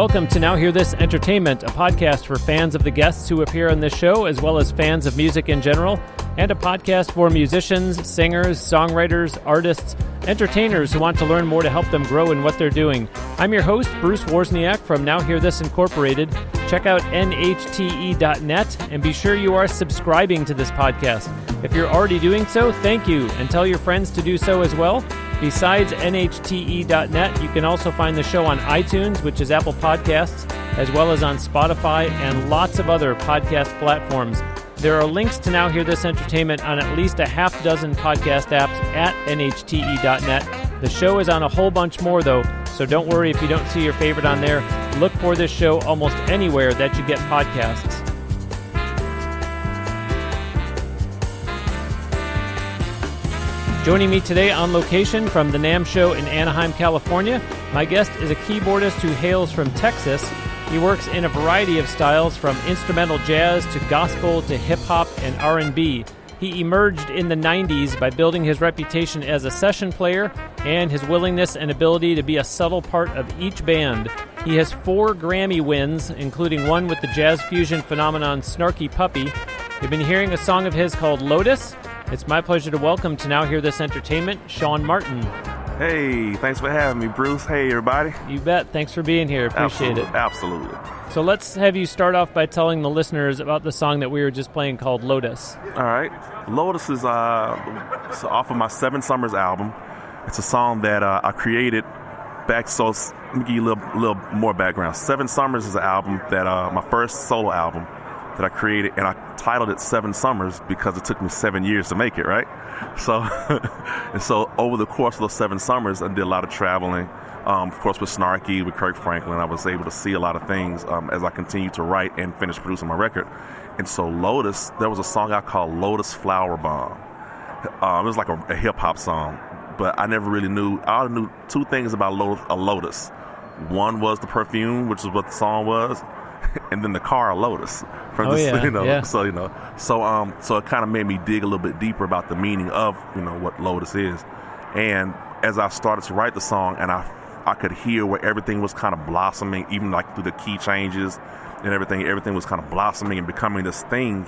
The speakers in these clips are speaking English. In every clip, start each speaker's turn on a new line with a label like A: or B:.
A: Welcome to Now Hear This Entertainment, a podcast for fans of the guests who appear on this show, as well as fans of music in general, and a podcast for musicians, singers, songwriters, artists, entertainers who want to learn more to help them grow in what they're doing. I'm your host, Bruce Wozniak from Now Hear This Incorporated. Check out nhte.net and be sure you are subscribing to this podcast. If you're already doing so, thank you, and tell your friends to do so as well. Besides nhte.net, you can also find the show on iTunes, which is Apple Podcasts, as well as on Spotify and lots of other podcast platforms. There are links to Now Hear This Entertainment on at least a half dozen podcast apps at nhte.net. The show is on a whole bunch more, though, so don't worry if you don't see your favorite on there. Look for this show almost anywhere that you get podcasts. Joining me today on location from the NAMM show in Anaheim, California, my guest is a keyboardist who hails from Texas. He works in a variety of styles from instrumental jazz to gospel to hip hop and R&B. He emerged in the 90s by building his reputation as a session player and his willingness and ability to be a subtle part of each band. He has four Grammy wins, including one with the jazz fusion phenomenon Snarky Puppy. You've been hearing a song of his called Lotus. It's my pleasure to welcome to Now Hear This Entertainment, Shaun Martin.
B: Hey, thanks for having me, Bruce. Hey, everybody.
A: You bet. Thanks for being here. Appreciate
B: absolutely,
A: it.
B: Absolutely.
A: So let's have you start off by telling the listeners about the song that we were just playing called Lotus.
B: All right. Lotus is uh, off of my Seven Summers album. It's a song that uh, I created back. So let me give you a little, little more background. Seven Summers is an album that uh, my first solo album that I created, and I titled it Seven Summers because it took me seven years to make it, right? So, and so over the course of those seven summers, I did a lot of traveling. Um, of course, with Snarky, with Kirk Franklin, I was able to see a lot of things um, as I continued to write and finish producing my record. And so, Lotus, there was a song I called Lotus Flower Bomb. Um, it was like a, a hip hop song, but I never really knew. I knew two things about a Lotus. One was the perfume, which is what the song was, and then the car Lotus
A: from oh, yeah,
B: you know
A: yeah.
B: so you know so um so it kind of made me dig a little bit deeper about the meaning of you know what Lotus is, and as I started to write the song and I I could hear where everything was kind of blossoming, even like through the key changes and everything. Everything was kind of blossoming and becoming this thing,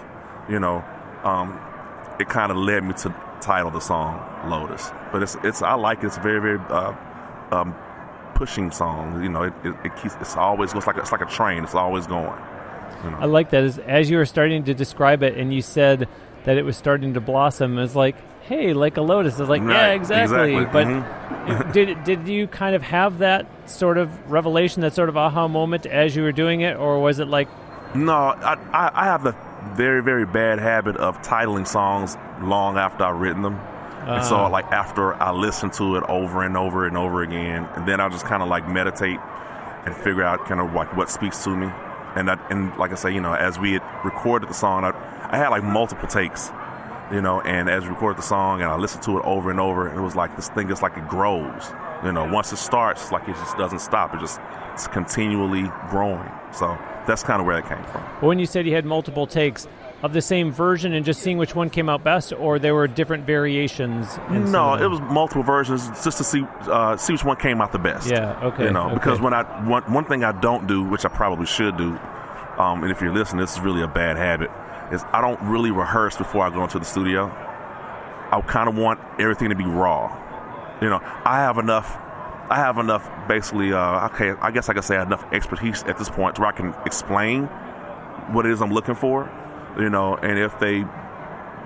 B: you know. Um, it kind of led me to title the song Lotus. But it's it's I like it. It's very very uh, um, pushing song. You know, it, it, it keeps it's always it's like it's like a train. It's always going.
A: I like that. As, as you were starting to describe it, and you said that it was starting to blossom, it's like, hey, like a lotus. It's like,
B: right.
A: yeah, exactly.
B: exactly.
A: But
B: mm-hmm.
A: did did you kind of have that sort of revelation, that sort of aha moment as you were doing it, or was it like?
B: No, I I, I have a very very bad habit of titling songs long after I've written them. Uh, and so,
A: Ah.
B: like after I listen to it over and over and over again, and then I'll just kind of like meditate and figure out kind of like what speaks to me. And I, and like I say, you know, as we had recorded the song, I, I had like multiple takes, you know, and as we recorded the song and I listened to it over and over, it was like this thing is like it grows, you know. Once it starts, like it just doesn't stop. It just it's continually growing. So that's kind of where it came from.
A: When you said you had multiple takes, of the same version and just seeing which one came out best, or there were different variations?
B: No, it was multiple versions just to see uh, see which one came out the best.
A: Yeah, okay.
B: You know,
A: okay.
B: because when I one one thing I don't do, which I probably should do, um, and if you're listening, this is really a bad habit, is I don't really rehearse before I go into the studio. I kind of want everything to be raw. You know, I have enough. I have enough, basically. Uh, okay, I guess I can say I have enough expertise at this point where I can explain what it is I'm looking for you know, and if they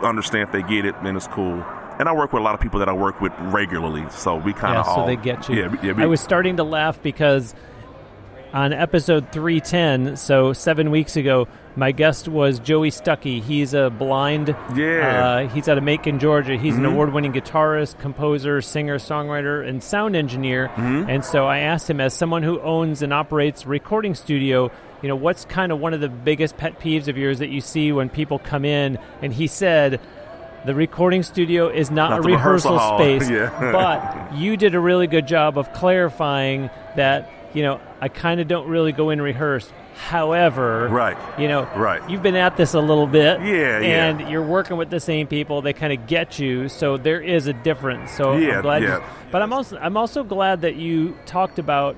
B: understand, if they get it, then it's cool. And I work with a lot of people that I work with regularly, so we kind
A: yeah,
B: of
A: so
B: all
A: they get you.
B: Yeah, yeah we,
A: I was starting to laugh because on episode 310, so seven weeks ago, my guest was Joey Stuckey. He's a blind.
B: Yeah.
A: Uh, he's out of Macon, Georgia. He's
B: mm-hmm.
A: an award-winning guitarist, composer, singer, songwriter, and sound engineer.
B: Mm-hmm.
A: And so I asked him, as someone who owns and operates recording studio, you know, what's kind of one of the biggest pet peeves of yours that you see when people come in? And he said, the recording studio is not,
B: not
A: a rehearsal,
B: rehearsal
A: space,
B: yeah.
A: but you did a really good job of clarifying that, you know, I kind of don't really go in rehearsed. However,
B: right,
A: you know,
B: right,
A: you've been at this a little bit,
B: yeah,
A: and
B: yeah.
A: you're working with the same people. They kind of get you, so there is a difference. So
B: yeah,
A: I'm glad.
B: yeah.
A: You, but I'm also I'm also glad that you talked about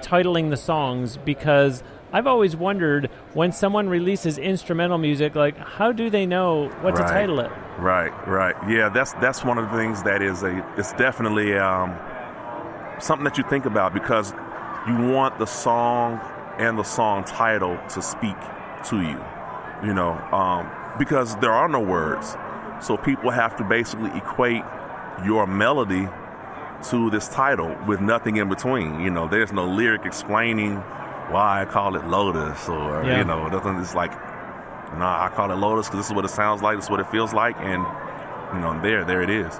A: titling the songs because I've always wondered when someone releases instrumental music, like how do they know what
B: right.
A: to title it?
B: Right, right. Yeah, that's that's one of the things that is a it's definitely um, something that you think about because you want the song and the song title to speak to you. You know, um, because there are no words, so people have to basically equate your melody to this title with nothing in between. You know, there's no lyric explaining why I call it Lotus or yeah. you know, nothing. It's like, no, nah, I call it Lotus because this is what it sounds like, this is what it feels like, and you know, there, there it is.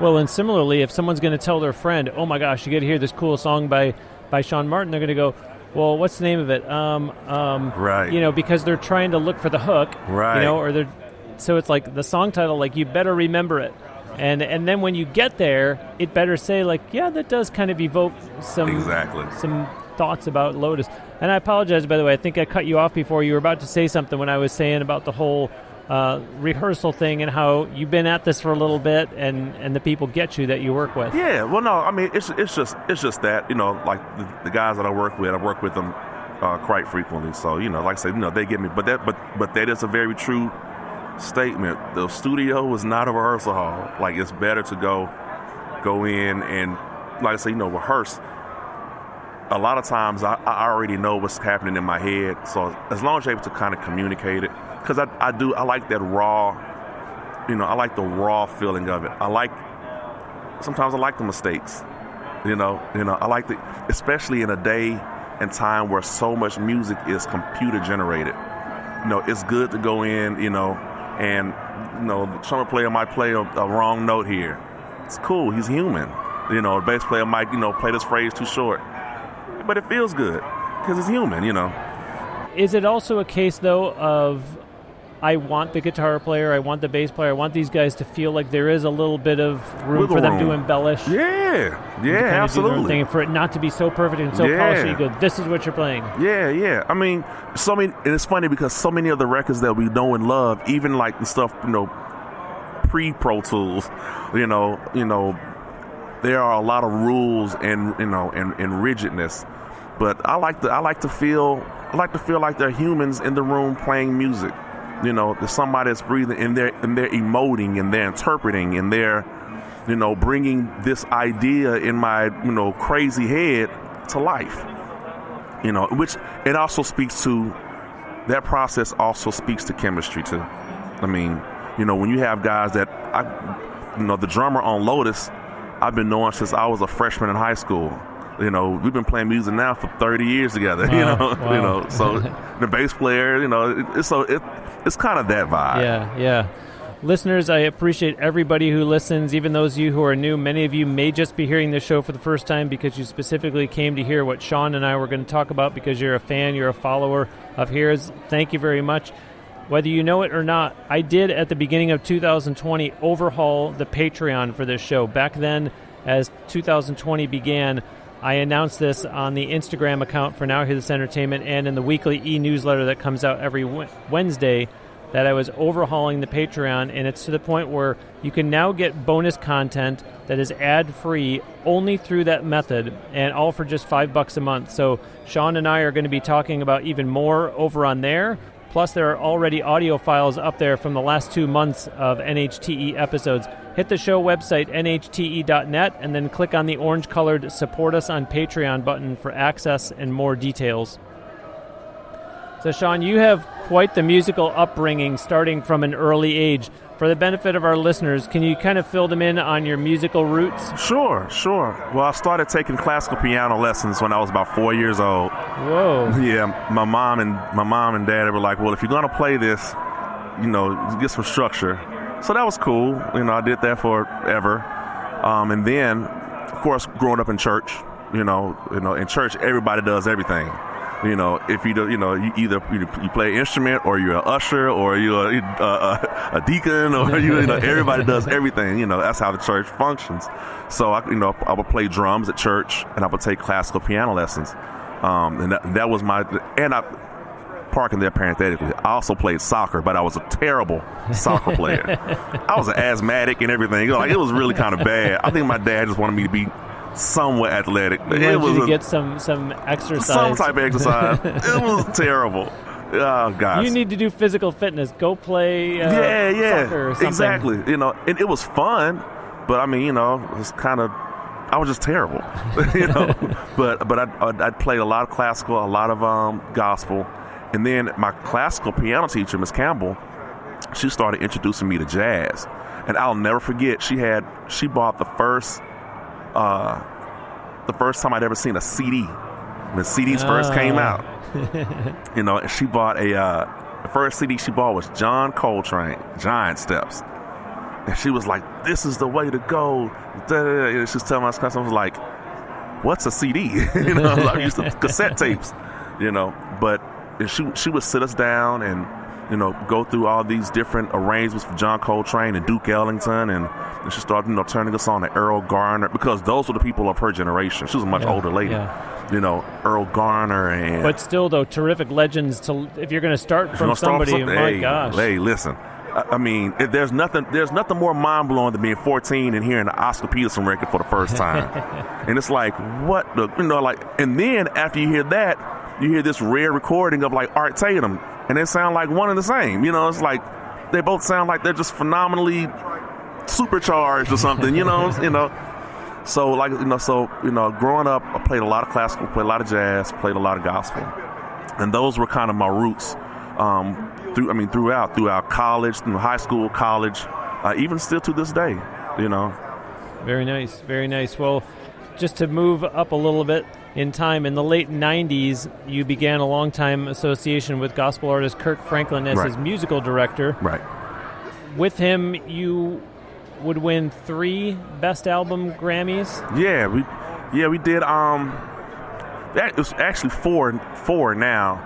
A: Well, and similarly, if someone's going to tell their friend, "Oh my gosh, you got to hear this cool song by by Shaun Martin," they're going to go, "Well, what's the name of it?" Um, um,
B: right.
A: You know, because they're trying to look for the hook,
B: right?
A: You know, or they're so it's like the song title, like you better remember it. And, and then when you get there, it better say like, yeah, that does kind of evoke some
B: exactly
A: some thoughts about Lotus. And I apologize, by the way. I think I cut you off before you were about to say something when I was saying about the whole uh, rehearsal thing and how you've been at this for a little bit and, and the people get you that you work with.
B: Yeah, well, no, I mean it's it's just it's just that you know like the, the guys that I work with, I work with them uh, quite frequently. So you know, like I said, you know, they get me. But that but but that is a very true statement. The studio is not a rehearsal hall. Like it's better to go go in and like I say, you know, rehearse a lot of times I, I, already know what's happening in my head. So as long as you're able to kind of communicate it, because I, I do, I like that raw, you know, I like the raw feeling of it. I like, sometimes I like the mistakes, you know, you know, I like the, especially in a day and time where so much music is computer generated. You know, it's good to go in, you know, and, you know, the trumpet player might play a, a wrong note here. It's cool. He's human. You know, the bass player might, you know, play this phrase too short but it feels good because it's human, you know.
A: Is it also a case though of I want the guitar player, I want the bass player, I want these guys to feel like there is a little bit of room Wiggle for them room. to embellish.
B: Yeah, yeah, absolutely.
A: Thing, for it not to be so perfect and so yeah. polished. You go, this is what you're playing.
B: Yeah, yeah. I mean, so many. And it's funny because so many of the records that we know and love, even like the stuff you know, pre Pro Tools, you know, you know, there are a lot of rules and you know and, and rigidness. But I like to I like to feel I like to feel like they're humans in the room playing music. You know, there's somebody that's breathing and they're and they're emoting and they're interpreting and they're you know bringing this idea in my you know crazy head to life. You know, which it also speaks to that process also speaks to chemistry too. I mean, you know, when you have guys that I you know the drummer on Lotus I've been knowing since I was a freshman in high school. You know, we've been playing music now for 30 years together. Wow, you know, wow. you know. So the bass player, you know, it, it's so it, it's kind of that vibe.
A: Yeah, yeah. Listeners, I appreciate everybody who listens, even those of you who are new. Many of you may just be hearing this show for the first time because you specifically came to hear what Shaun and I were going to talk about because you're a fan, you're a follower of his. Thank you very much. Whether you know it or not, I did at the beginning of 2020 overhaul the Patreon for this show. Back then, as 2020 began, I announced this on the Instagram account for Now This Entertainment and in the weekly e newsletter that comes out every Wednesday that I was overhauling the Patreon, and it's to the point where you can now get bonus content that is ad free only through that method, and all for just five bucks a month. So Shaun and I are going to be talking about even more over on there. Plus, there are already audio files up there from the last two months of NHTE episodes. Hit the show website, nhte.net, and then click on the orange colored Support Us on Patreon button for access and more details. So, Shaun, you have quite the musical upbringing starting from an early age for the benefit of our listeners, can you kind of fill them in on your musical roots?
B: Sure, sure. Well, I started taking classical piano lessons when I was about four years old.
A: Whoa.
B: Yeah, my mom and my mom and dad were like, "Well, if you're gonna play this, you know, get some structure." So that was cool. You know, I did that forever. Um, and then, of course, growing up in church, you know, you know, in church, everybody does everything. You know, if you do, you know, you either you, play an instrument or you're an usher or you're a, a, a deacon or you, you, know, everybody does everything. You know, that's how the church functions. So I, you know, I would play drums at church and I would take classical piano lessons. Um, and that, that was my, and I, parking there parenthetically. I also played soccer, but I was a terrible soccer player. I was an asthmatic and everything. You know, like it was really kind of bad. I think my dad just wanted me to be somewhat athletic.
A: You
B: it was
A: to
B: a,
A: get some some exercise.
B: some type of exercise. it was terrible. Oh gosh.
A: You need to do physical fitness. Go play. Uh,
B: yeah, yeah,
A: soccer or something.
B: exactly. You know, and it was fun, but I mean, you know, it was kind of. I was just terrible, you know. but but I'd, I'd played a lot of classical, a lot of um, gospel, and then my classical piano teacher, Miss Campbell, she started introducing me to jazz, and I'll never forget. She had she bought the first uh, the first time I'd ever seen a CD when CDs first came
A: Ah.
B: out. you know, she bought a uh, the first CD she bought was John Coltrane, Giant Steps. And she was like, "This is the way to go." And she was telling us, I was like, "What's a CD?" you know, I used to cassette tapes. You know, but she she would sit us down and you know go through all these different arrangements for John Coltrane and Duke Ellington, and, and she started you know turning us on to Earl Garner because those were the people of her generation. She was a much
A: Yeah,
B: older lady.
A: yeah.
B: You know, Earl Garner and
A: But still, though, terrific legends. To if you're going to start from
B: gonna start with
A: somebody, my
B: hey,
A: gosh,
B: Hey, listen. I, I mean, if there's nothing. There's nothing more mind blowing than being 14 and hearing the Oscar Peterson record for the first time. and it's like, what the, you know, like, and then after you hear that, you hear this rare recording of like Art Tatum, and they sound like one and the same. You know, it's like they both sound like they're just phenomenally supercharged or something. You know, you know. So like you know, so you know, growing up, I played a lot of classical, played a lot of jazz, played a lot of gospel, and those were kind of my roots. Um, through I mean, throughout throughout college, through high school, college, uh, even still to this day. You know,
A: Very nice, very nice. Well, just to move up a little bit in time, in the late 90s, you began a long time association with gospel artist Kirk Franklin as
B: Right.
A: his musical director.
B: right?
A: With him, you would win three Best Album Grammys.
B: Yeah, we yeah we did. Um, that it was actually four four now,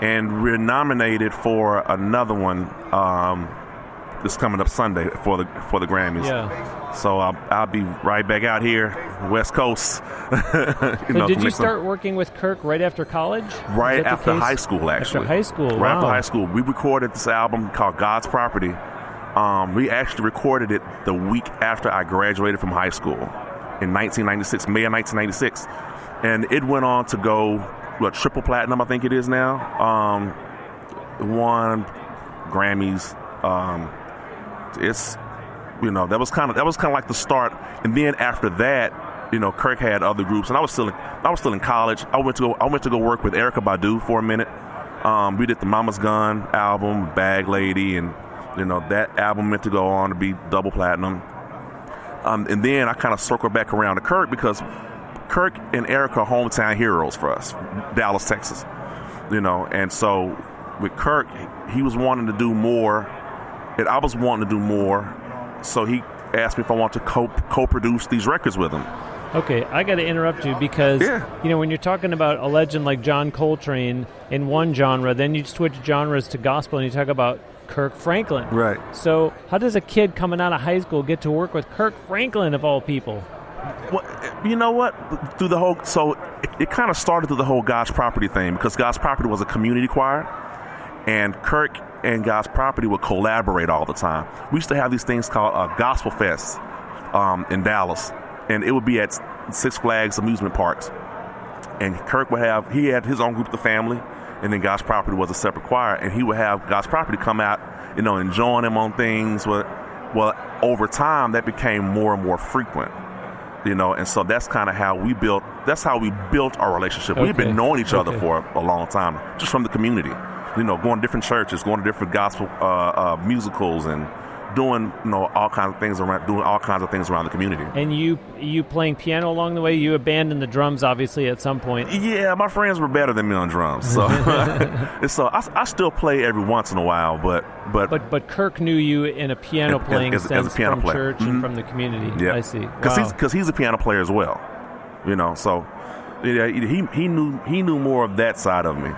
B: and we're nominated for another one. Um, this coming up Sunday for the for the Grammys.
A: Yeah.
B: So I'll, I'll be right back out here, West Coast.
A: So did you start working with Kirk right after college?
B: Right after high school? Actually,
A: After high school,
B: Right after high school, we recorded this album called God's Property. Um, we actually recorded it the week after I graduated from high school in 1996, May of 1996, and it went on to go what triple platinum, I think it is now. Um, won Grammys. Um, it's you know that was kind of that was kind of like the start. And then after that you know kirk had other groups and i was still in, i was still in college. I went to go i went to go work with erykah badu for a minute. Um, we did the mama's gun album bag lady and you know that album meant to go on to be double platinum. Um, and then i kind of circled back around to kirk because kirk and erykah are hometown heroes for us dallas texas you know? And so with kirk he was wanting to do more and I was wanting to do more, so he asked me if I want to co co-produce these records with him.
A: Okay, I got to interrupt you because
B: Yeah.
A: you know when you're talking about a legend like John Coltrane in one genre, then you switch genres to gospel and you talk about Kirk Franklin.
B: Right.
A: So, how does a kid coming out of high school get to work with Kirk Franklin of all people?
B: Well, you know what? Through the whole, so it, it kind of started through the whole God's Property thing because God's Property was a community choir, and Kirk and God's Property would collaborate all the time. We used to have these things called uh, Gospel Fest um, in Dallas, and it would be at Six Flags amusement parks. And Kirk would have he had his own group, the family, and then God's Property was a separate choir, and he would have God's Property come out, you know, and join him on things. Well, well, over time that became more and more frequent you know and so that's kind of how we built that's how we built our relationship we've been knowing each other
A: Okay.
B: for a long time just from the community you know going to different churches going to different gospel uh, uh, musicals and doing you know all kinds of things around doing all kinds of things around the community
A: And you you playing piano along the way. You abandoned the drums obviously at some point.
B: yeah my friends were better than me on drums so so I, I still play every once in a while but but,
A: But but Kirk knew you in a piano playing
B: as- as a
A: sense
B: piano
A: from
B: player.
A: church and
B: Mhm.
A: from the community.
B: yeah
A: I see.
B: because
A: Wow.
B: he's because he's a piano player as well you know so yeah, he he knew he knew more of that side of me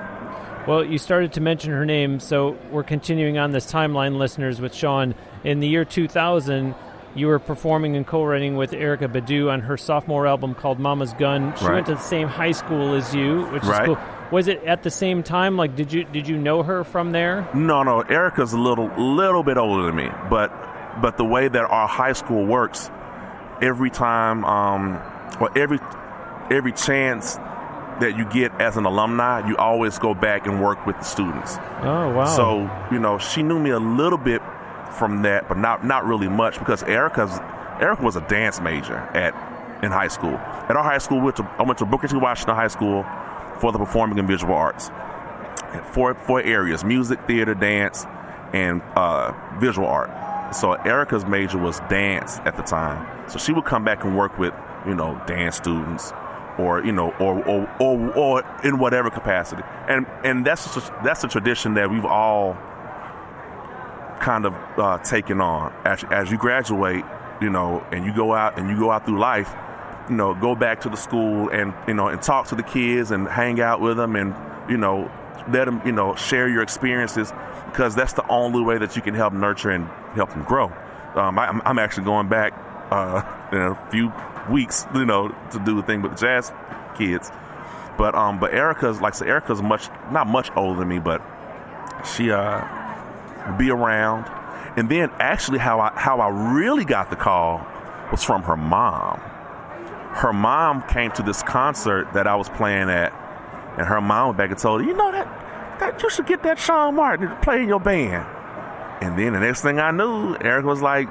A: Well, you started to mention her name, so we're continuing on this timeline, listeners, with Shaun. In the year 2000, you were performing and co-writing with Erykah Badu on her sophomore album called Mama's Gun. She
B: Right.
A: went to the same high school as you, which
B: Right.
A: is cool. Was it at the same time? Like, did you did you know her from there?
B: No, no. Erykah's a little little bit older than me, but but the way that our high school works, every time um, or every every chance that you get as an alumni, you always go back and work with the students.
A: Oh wow!
B: So you know, she knew me a little bit from that, but not not really much because Erykah's Erykah was a dance major at in high school. At our high school, we went to, I went to Booker T. Washington High School for the performing and visual arts. Four four areas: music, theater, dance, and uh, visual art. So Erykah's major was dance at the time. So she would come back and work with you know dance students or you know, or or, or, or in whatever capacity. And and that's just, that's a tradition that we've all kind of uh, taken on as as you graduate, you know, and you go out and you go out through life. You know, go back to the school and you know and talk to the kids and hang out with them and you know let them you know share your experiences because that's the only way that you can help nurture and help them grow. Um, I, I'm actually going back uh, in a few weeks, you know, to do the thing with the jazz kids. But um, but Erykah's like so Erykah's much not much older than me, but she uh be around. And then actually how I how I really got the call was from her mom. Her mom came to this concert that I was playing at, and her mom went back and told her, you know that that you should get that Shaun Martin to play in your band. And then the next thing I knew, Erykah was like,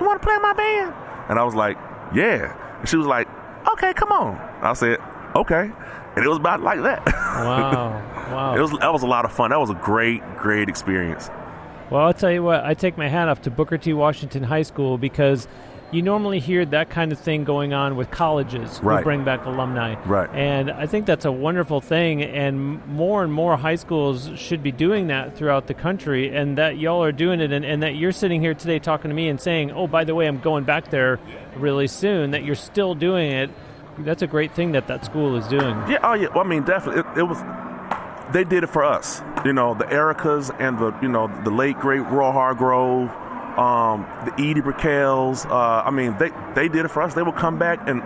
B: You wanna play in my band? And I was like, yeah. And she was like, okay, come on. I said, okay. And it was about like that.
A: Wow. Wow.
B: it was that was a lot of fun. That was a great, great experience.
A: Well, I'll tell you what, I take my hat off to Booker T. Washington High School because you normally hear that kind of thing going on with colleges
B: right.
A: who bring back alumni.
B: Right.
A: And I think that's a wonderful thing, and more and more high schools should be doing that throughout the country, and that y'all are doing it, and, and that you're sitting here today talking to me and saying, oh, by the way, I'm going back there really soon, that you're still doing it. That's a great thing that that school is doing.
B: Yeah, oh yeah. Well, I mean, definitely, it, it was. They did it for us, you know, the Erykahs and the, you know, the late great Roy Hargrove, um, the Edie Brickells. Uh, I mean, they they did it for us. They would come back, and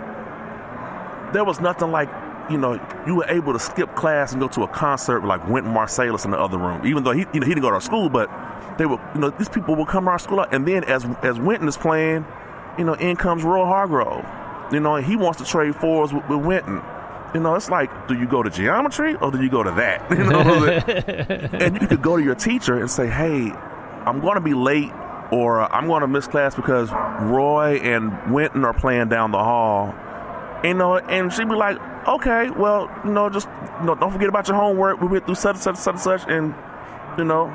B: there was nothing like, you know, you were able to skip class and go to a concert with like Wynton Marsalis in the other room. Even though he, you know, he didn't go to our school, but they were, you know, these people would come to our school, and then as as Wynton is playing, you know, in comes Roy Hargrove. You know, he wants to trade fours with, with Wynton you know, it's like, do you go to geometry or do you go to that? You know, and you could go to your teacher and say, hey, I'm going to be late or uh, I'm going to miss class because Roy and Wynton are playing down the hall. You know, and she'd be like, okay, well, you know, just you know, don't forget about your homework. We went through such and such and such and such, and you know,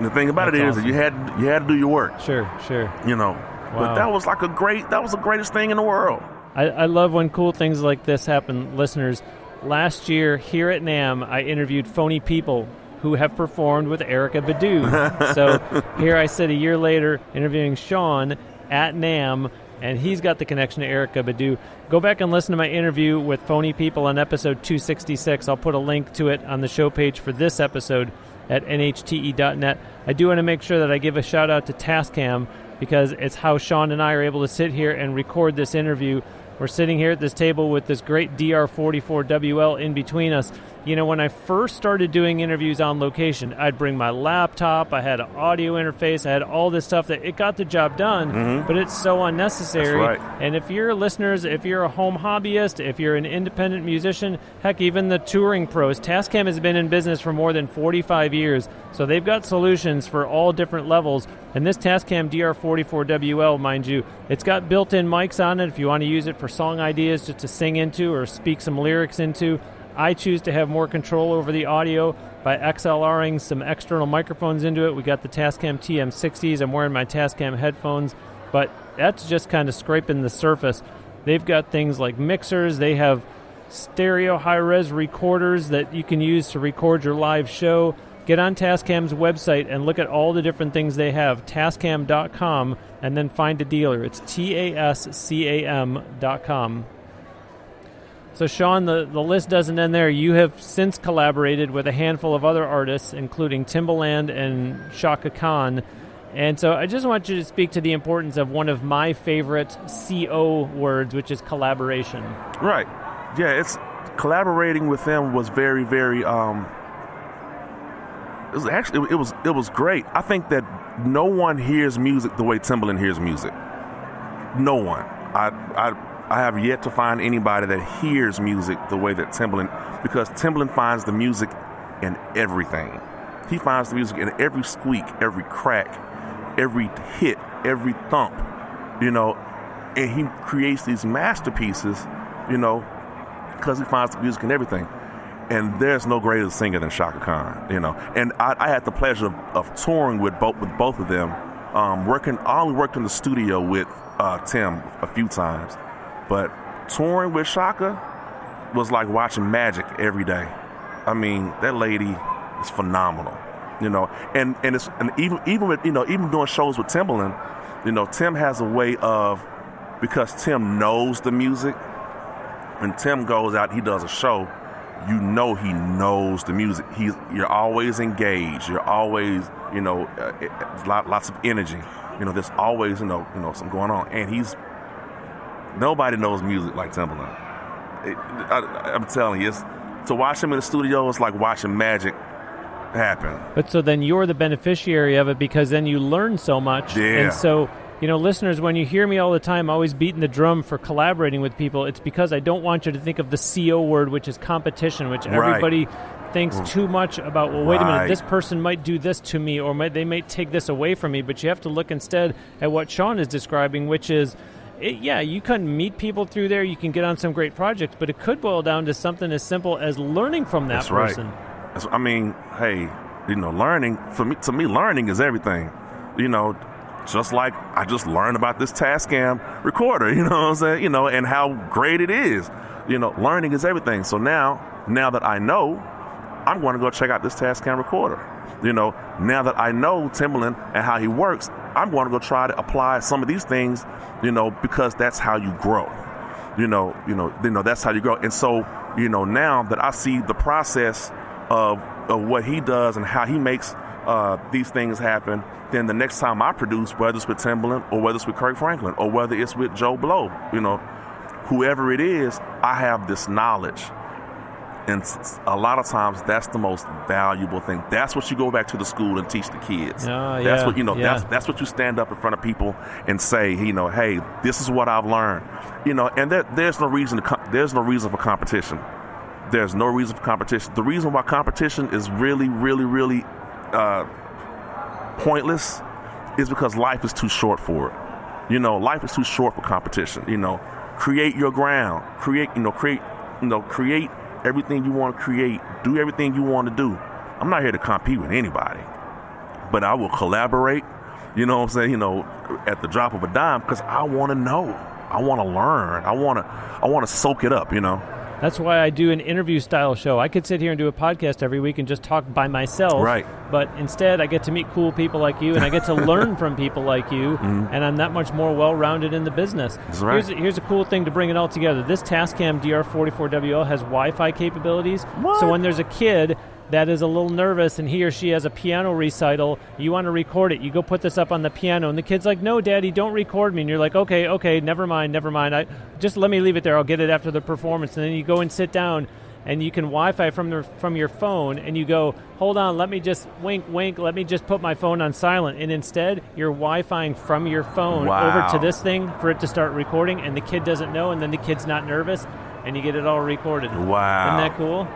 B: the thing about
A: That's
B: it is
A: awesome.
B: that you had you had to do your work.
A: Sure, sure.
B: You know,
A: Wow.
B: but that was like a great that was the greatest thing in the world.
A: I, I love when cool things like this happen, listeners. Last year here at NAMM, I interviewed Phony Ppl who have performed with Erykah Badu. so here I sit a year later interviewing Shaun at NAMM, and he's got the connection to Erykah Badu. Go back and listen to my interview with Phony Ppl on episode 266. I'll put a link to it on the show page for this episode at nhte.net. I do want to make sure that I give a shout out to Tascam because it's how Shaun and I are able to sit here and record this interview. We're sitting here at this table with this great DR44WL in between us. You know, when I first started doing interviews on location, I'd bring my laptop, I had an audio interface, I had all this stuff that it got the job done, mm-hmm. but it's so unnecessary.
B: That's right.
A: And if you're listeners, if you're a home hobbyist, if you're an independent musician, heck, even the touring pros, Tascam has been in business for more than 45 years, so they've got solutions for all different levels. And this Tascam DR44WL, mind you, it's got built-in mics on it if you want to use it for song ideas just to sing into or speak some lyrics into. I choose to have more control over the audio by XLRing some external microphones into it. We got the Tascam TM60s. I'm wearing my Tascam headphones, but that's just kind of scraping the surface. They've got things like mixers. They have stereo high res recorders that you can use to record your live show. Get on Tascam's website and look at all the different things they have, tascam.com, and then find a dealer. It's T A S C A M.com. So, Shaun, the, the list doesn't end there. You have since collaborated with a handful of other artists, including Timbaland and Chaka Khan. And so, I just want you to speak to the importance of one of my favorite CO words, which is collaboration.
B: Right. Yeah, it's collaborating with them was very, very. Um, it was actually it was it was great. I think that no one hears music the way Timbaland hears music. No one. I I I have yet to find anybody that hears music the way that Timbaland, because Timbaland finds the music in everything. He finds the music in every squeak, every crack, every hit, every thump, you know, and he creates these masterpieces, you know, because he finds the music in everything. And there's no greater singer than Chaka Khan, you know. And I, I had the pleasure of, of, touring with both with both of them. Um, working, I only worked in the studio with uh, Tim a few times, but touring with Chaka was like watching magic every day. I mean, that lady is phenomenal, you know. And and it's and even even with you know even doing shows with Timbaland, you know, Tim has a way of because Tim knows the music. When Tim goes out, he does a show. You know he knows the music. He's you're always engaged. You're always you know uh, lots of energy. You know, there's always you know you know something going on, and he's nobody knows music like Timbaland. It, I, I'm telling you, it's to watch him in the studio is like watching magic happen.
A: But so then you're the beneficiary of it because then you learn so much.
B: Yeah.
A: And so, you know, listeners, when you hear me all the time always beating the drum for collaborating with people, it's because I don't want you to think of the CO word, which is competition, which everybody
B: right.
A: thinks mm. too much about. Well, wait
B: right.
A: a minute, this person might do this to me, or might, they might take this away from me. But you have to look instead at what Shaun is describing, which is it, yeah, you can meet people through there. You can get on some great projects, but it could boil down to something as simple as learning from that
B: That's
A: person.
B: Right. That's, I mean, hey, you know, learning for me to me, learning is everything. You know, just like I just learned about this Tascam recorder. You know what I'm saying? You know, and how great it is. You know, learning is everything. So now, now that I know, I'm going to go check out this Tascam recorder. You know, now that I know Timbaland and how he works, I'm going to go try to apply some of these things, you know, because that's how you grow. You know, you know, you know that's how you grow. And so, you know, now that I see the process of of what he does and how he makes uh, these things happen, then the next time I produce, whether it's with Timbaland or whether it's with Kirk Franklin or whether it's with Joe Blow, you know, whoever it is, I have this knowledge and a lot of times that's the most valuable thing. That's what you go back to the school and teach the kids.
A: Uh,
B: that's
A: yeah,
B: what you know.
A: yeah.
B: That's that's what you stand up in front of people and say, you know, hey, this is what I've learned. You know, and there, there's no reason to there's no reason for competition. There's no reason for competition. The reason why competition is really, really, really uh, pointless is because life is too short for it. You know, life is too short for competition. You know, create your ground. Create, you know, create, you know, create everything you want to create, do everything you want to do. I'm not here to compete with anybody, but I will collaborate. You know what I'm saying? You know, at the drop of a dime, because I want to know. I want to learn. I want to. I want to soak it up. You know.
A: That's why I do an interview style show. I could sit here and do a podcast every week and just talk by myself.
B: Right.
A: But instead, I get to meet cool people like you, and I get to learn from people like you,
B: mm-hmm.
A: and I'm that much more well rounded in the business.
B: That's right.
A: Here's, a, here's a cool thing to bring it all together. This Tascam DR44WL has Wi Fi capabilities.
B: What?
A: So when there's a kid that is a little nervous and he or she has a piano recital, you want to record it. You go put this up on the piano, and the kid's like, "No, Daddy, don't record me." And you're like, "Okay, okay, never mind, never mind. I just let me leave it there. I'll get it after the performance." And then you go and sit down, and you can Wi-Fi from the from your phone, and you go, "Hold on, let me just wink, wink. Let me just put my phone on silent." And instead, you're Wi-Fiing from your phone
B: wow.
A: over to this thing for it to start recording, and the kid doesn't know, and then the kid's not nervous, and you get it all recorded.
B: Wow!
A: Isn't that cool?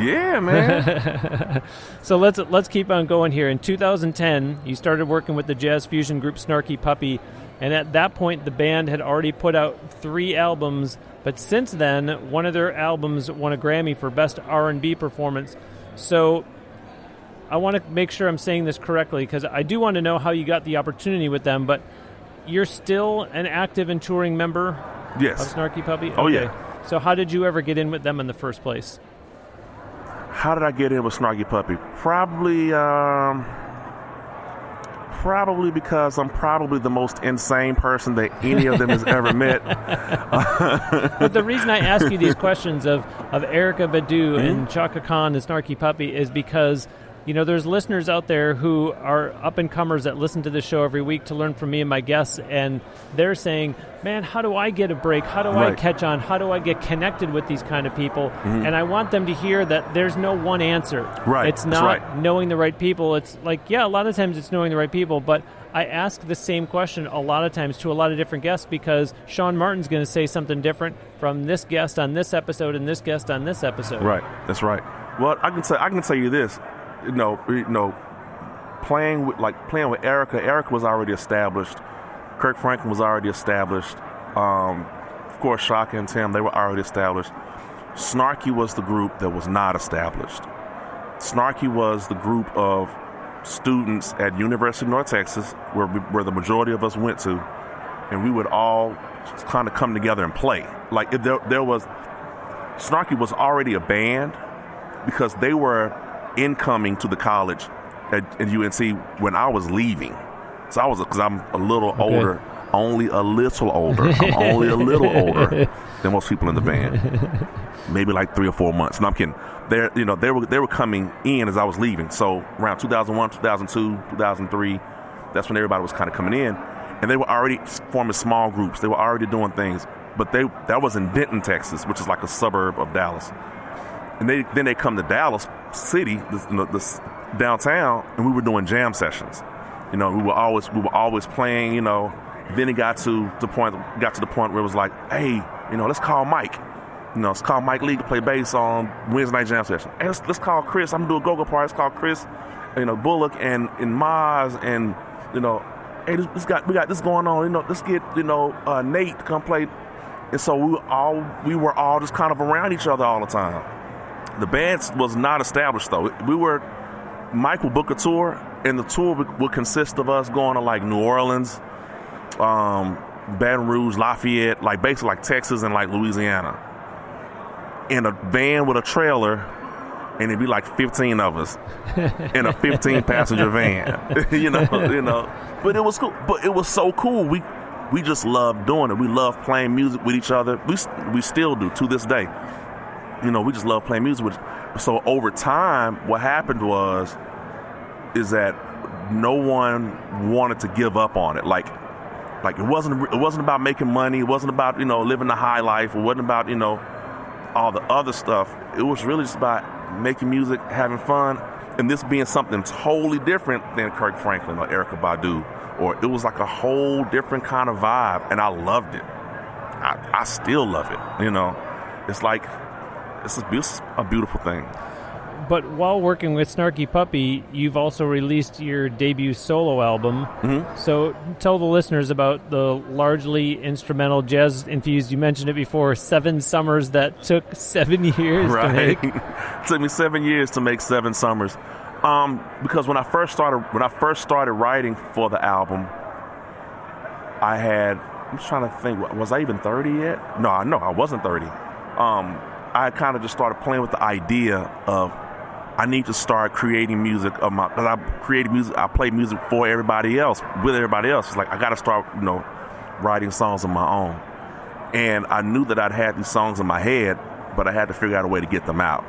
B: Yeah, man.
A: so let's let's keep on going here. In 2010, you started working with the jazz fusion group Snarky Puppy, and at that point, the band had already put out three albums. But since then, one of their albums won a Grammy for best R&B performance. So I want to make sure I'm saying this correctly because I do want to know how you got the opportunity with them. But you're still an active and touring member
B: yes.
A: of Snarky Puppy.
B: Oh yeah.
A: So how did you ever get in with them in the first place?
B: How did I get in with Snarky Puppy? Probably, um, probably because I'm probably the most insane person that any of them has ever met.
A: but the reason I ask you these questions of, of Erykah Badu
B: mm-hmm.
A: and Chaka Khan and Snarky Puppy is because you know, there's listeners out there who are up and comers that listen to the show every week to learn from me and my guests, and they're saying, "Man, how do I get a break? How do
B: Right.
A: I catch on? How do I get connected with these kind of people?"
B: Mm-hmm.
A: And I want them to hear that there's no one answer.
B: Right,
A: It's not
B: right.
A: knowing the right people. It's like, yeah, a lot of times it's knowing the right people, but I ask the same question a lot of times to a lot of different guests because Shaun Martin's going to say something different from this guest on this episode and this guest on this episode.
B: Right. That's right. Well, I can say I can tell you this. You know, you know, playing with like playing with Erykah. Erykah was already established. Kirk Franklin was already established. Um, of course, Chaka and Tim they were already established. Snarky was the group that was not established. Snarky was the group of students at University of North Texas, where we, where the majority of us went to, and we would all kind of come together and play. Like there, there was Snarky was already a band because they were incoming to the college at, at UNT when I was leaving. So I was because I'm a little older, only a little older. I'm only a little older than most people in the band. Maybe like three or four months. No, I'm kidding. They, you know, they were they were coming in as I was leaving. So around 2001, 2002, 2003, that's when everybody was kind of coming in, and they were already forming small groups. They were already doing things. But they that was in Denton, Texas, which is like a suburb of Dallas and they then they come to Dallas City, this downtown, and we were doing jam sessions. You know, we were always we were always playing. You know, then it got to the point got to the point where it was like, hey, you know, let's call Mike. You know, let's call Mike League to play bass on Wednesday night jam session. Hey, let's, let's call Chris. I'm gonna do a go-go party. Let's call Chris, you know, Bullock and and Maz and you know, hey, this, this got we got this going on. You know, let's get you know uh, Nate to come play. And so we all we were all just kind of around each other all the time. The band was not established though. We were Mike would book a tour, and the tour would, would consist of us going to like New Orleans, um, Baton Rouge, Lafayette, like basically like Texas and like Louisiana, in a van with a trailer, and it'd be like 15 of us in a 15 passenger van. you know, you know. But it was cool. But it was so cool. We we just loved doing it. We loved playing music with each other. We we still do to this day you know, we just love playing music. So over time, what happened was, is that no one wanted to give up on it. Like, like it wasn't it wasn't about making money. It wasn't about you know living the high life. It wasn't about you know all the other stuff. It was really just about making music, having fun, and this being something totally different than Kirk Franklin or Erykah Badu. Or it was like a whole different kind of vibe, and I loved it. I, I still love it. You know, it's like is this is a beautiful thing.
A: But while working with Snarky Puppy, you've also released your debut solo album.
B: Mm-hmm.
A: So tell the listeners about the largely instrumental jazz infused. You mentioned it before. Seven summers that took seven years to make.
B: Took me seven years to make seven summers. Um, because when I first started when I first started writing for the album, I had I'm just trying to think, was I even 30 yet? No, I no, I wasn't 30. Um, I kind of just started playing with the idea of I need to start creating music of my because I created music I play music for everybody else with everybody else. It's like I got to start you know writing songs of my own, and I knew that I'd had these songs in my head, but I had to figure out a way to get them out.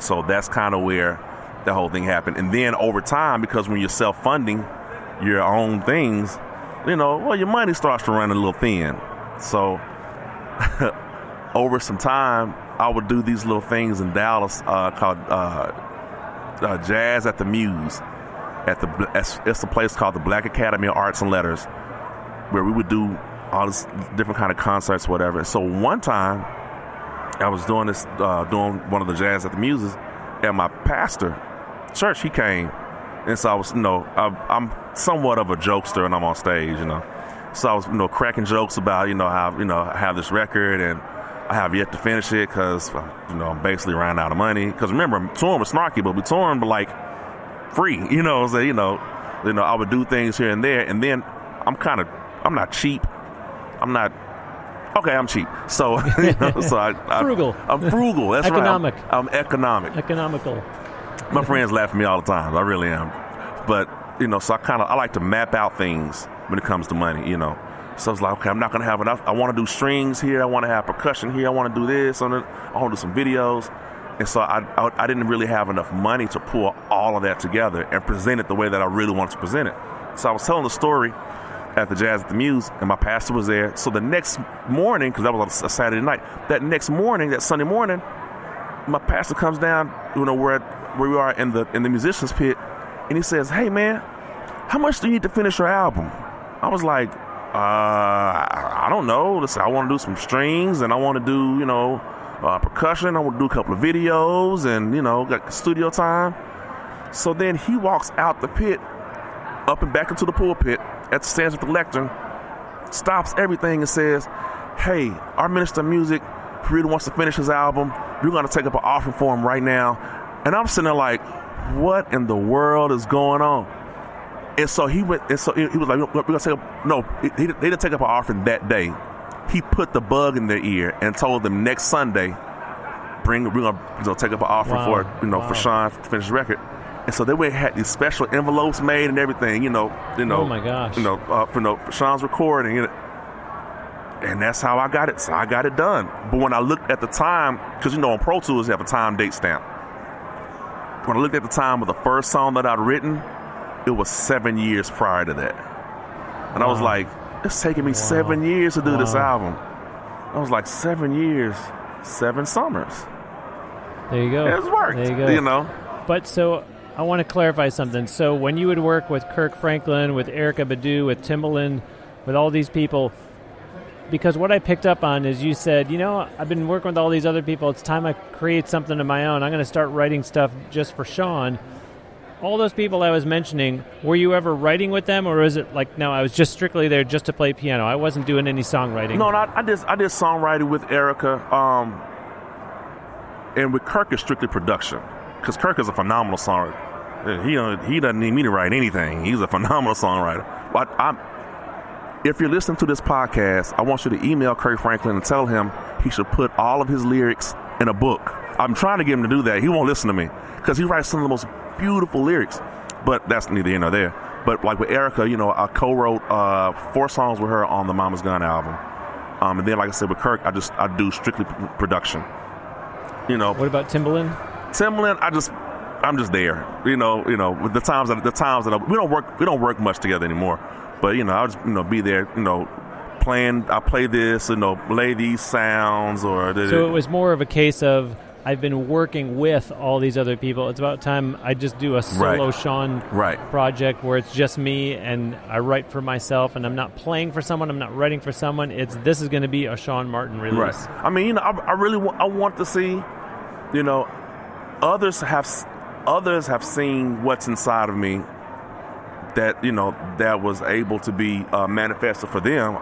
B: So that's kind of where the whole thing happened. And then over time, because when you're self funding your own things, you know, well, your money starts to run a little thin. So over some time, I would do these little things in Dallas uh, called uh, uh, Jazz at the Muse. At the it's, a place called the Black Academy of Arts and Letters, where we would do all this different kind of concerts, whatever. So one time, I was doing this, uh, doing one of the Jazz at the Muses, and my pastor, church, he came, and so I was, you know, I, I'm somewhat of a jokester, and I'm on stage, you know. So I was, you know, cracking jokes about, you know, how, you know, I have this record and I have yet to finish it because, uh, you know, I'm basically running out of money. Because remember, touring with Snarky, but we touring but like free, you know. So you know, you know, I would do things here and there, and then I'm kind of, I'm not cheap. I'm not. Okay, I'm cheap. So, you know, so I, I
A: Frugal.
B: I'm frugal. That's
A: Economic.
B: right. I'm, I'm economic.
A: Economical.
B: My friends laugh at me all the time. I really am. But you know, so I kind of I like to map out things when it comes to money. You know, so I was like okay, I'm not gonna have enough. I want to do strings here. I want to have percussion here. I want to do this. I want to do some videos. And so I, I, I didn't really have enough money to pull all of that together and present it the way that I really wanted to present it. So I was telling the story at the Jazz at the Muse, and my pastor was there. So the next morning, because that was a Saturday night, that next morning, that Sunday morning, my pastor comes down, you know, where where we are in the in the musicians pit, and he says, "Hey man, how much do you need to finish your album?" I was like, I don't know. I want to do some strings, and I want to do, you know, uh, percussion. I want to do a couple of videos, and you know, got studio time. So then he walks out the pit, up and back into the pulpit at the stands with the lectern, stops everything and says, "Hey, our minister of music really wants to finish his album. We're going to take up an offering for him right now." And I'm sitting there like, "What in the world is going on?" And so he went, and so he was like, "We're gonna take up." No, he, they didn't take up an offering that day. He put the bug in their ear and told them next Sunday, "Bring, we're gonna you know, take up an offering
A: Wow.
B: for you know
A: Wow.
B: for Shaun to finish the record." And so they went had these special envelopes made and everything, you know, you know,
A: Oh, my gosh.
B: you know, uh, for, you know, Shaun's recording, you know, and that's how I got it. So I got it done. But when I looked at the time, because you know on Pro Tools you have a time date stamp. When I looked at the time of the first song that I'd written, it was seven years prior to that. And I was like, it's taking me seven years to do this album. I was like, seven years, seven summers.
A: There you go.
B: It's worked.
A: There you go.
B: You know?
A: But so I want to clarify something. So when you would work with Kirk Franklin, with Erykah Badu, with Timbaland, with all these people, because what I picked up on is you said, you know, I've been working with all these other people. It's time I create something of my own. I'm going to start writing stuff just for Shaun. All those people I was mentioning, were you ever writing with them, or is it like no? I was just strictly there just to play piano. I wasn't doing any songwriting.
B: No, I, I did I did songwriting with Erykah, um, and with Kirk is strictly production because Kirk is a phenomenal songwriter. He he doesn't need me to write anything. He's a phenomenal songwriter. But I'm, if you're listening to this podcast, I want you to email Kirk Franklin and tell him he should put all of his lyrics in a book. I'm trying to get him to do that. He won't listen to me because he writes some of the most beautiful lyrics. But that's neither here nor there. But like with Erykah, you know, I co-wrote uh, four songs with her on the Mama's Gun album. Um, and then, like I said, with Kirk, I just I do strictly p- production. You know,
A: What about Timbaland?
B: Timbaland, I just I'm just there. You know, you know, with the times that the times that I, we don't work we don't work much together anymore. But you know, I'll just you know be there. You know, playing. I play this. You know, lay these sounds or.
A: So it was more of a case of I've been working with all these other people. It's about time I just do a solo
B: Right.
A: Shaun
B: Right.
A: project where it's just me and I write for myself and I'm not playing for someone. I'm not writing for someone. It's this is going to be a Shaun Martin release.
B: Right. I mean, you know, I, I really want, I want to see, you know, others have others have seen what's inside of me that you know that was able to be uh, manifested for them.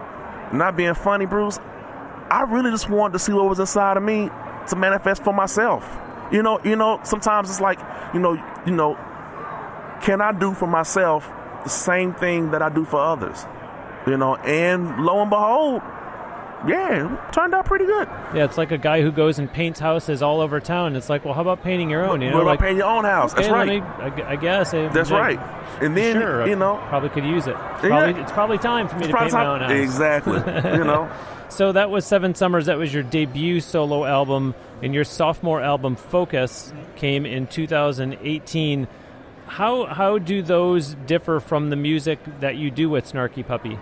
B: Not being funny, Bruce. I really just wanted to see what was inside of me to manifest for myself. You know, you know. Sometimes it's like, you know, you know, can I do for myself the same thing that I do for others? You know, and lo and behold, yeah, it turned out pretty good.
A: Yeah, it's like a guy who goes and paints houses all over town. It's like, well, how about painting your own? You know,
B: what about
A: like,
B: paying your own house? That's right.
A: me- I I, guess. I-
B: That's
A: I-
B: right. And then
A: sure,
B: you know,
A: probably could use it.
B: Yeah.
A: Probably, It's probably time for me to
B: probably
A: paint my own house.
B: exactly. you know,
A: So that was Seven Summers. That was your debut solo album, and your sophomore album, Focus, came in 2018. How how do those differ from the music that you do with Snarky Puppy?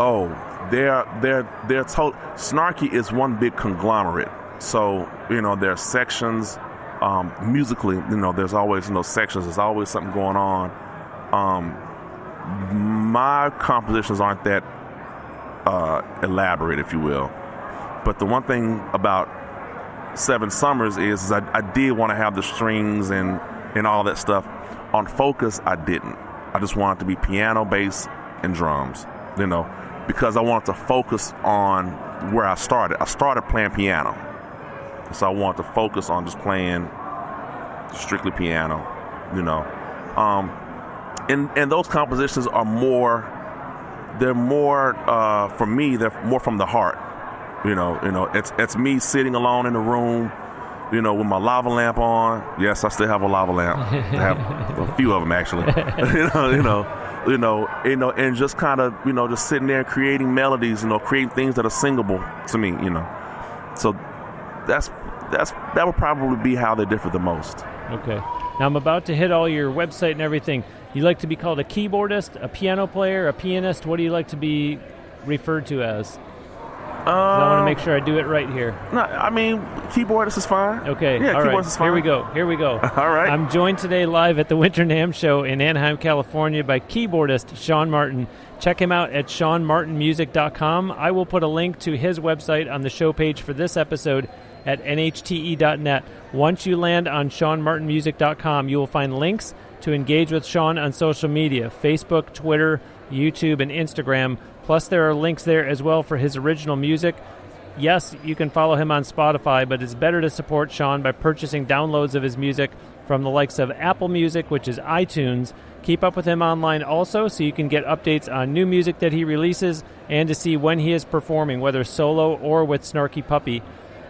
B: oh, they're they're they're told snarky is one big conglomerate. So you know, there are sections um, musically. You know, there's always you know sections. There's always something going on. Um, my compositions aren't that uh, elaborate, if you will. But the one thing about Seven Summers is, is I, I did want to have the strings and and all that stuff. On Focus, I didn't. I just wanted to be piano, bass, and drums. You know, because I wanted to focus on where I started. I started playing piano, so I wanted to focus on just playing strictly piano. You know, um, and and those compositions are more. They're more uh, for me. They're more from the heart. You know, you know, it's it's me sitting alone in the room, you know, with my lava lamp on. Yes, I still have a lava lamp. I have a few of them actually. you know, you know, you know, you know, and just kind of, you know, just sitting there creating melodies, you know, creating things that are singable to me, you know. So that's that's that would probably be how they differ the most.
A: Okay. Now I'm about to hit all your website and everything. You like to be called a keyboardist, a piano player, a pianist? What do you like to be referred to as? I want to make sure I do it right here.
B: Um, no, I mean keyboardist is fine.
A: Okay.
B: Yeah,
A: all right.
B: keyboardist is fine.
A: Here we go. Here we go.
B: All right.
A: I'm joined today live at the Winter NAMM show in Anaheim, California by keyboardist Shaun Martin. Check him out at shaunmartinmusic.com. I will put a link to his website on the show page for this episode at nhte.net. Once you land on shaunmartinmusic.com, you will find links to engage with Shaun on social media Facebook, Twitter, YouTube, and Instagram. Plus, there are links there as well for his original music. Yes, you can follow him on Spotify, but it's better to support Shaun by purchasing downloads of his music from the likes of Apple Music, which is iTunes. Keep up with him online also so you can get updates on new music that he releases and to see when he is performing, whether solo or with Snarky Puppy.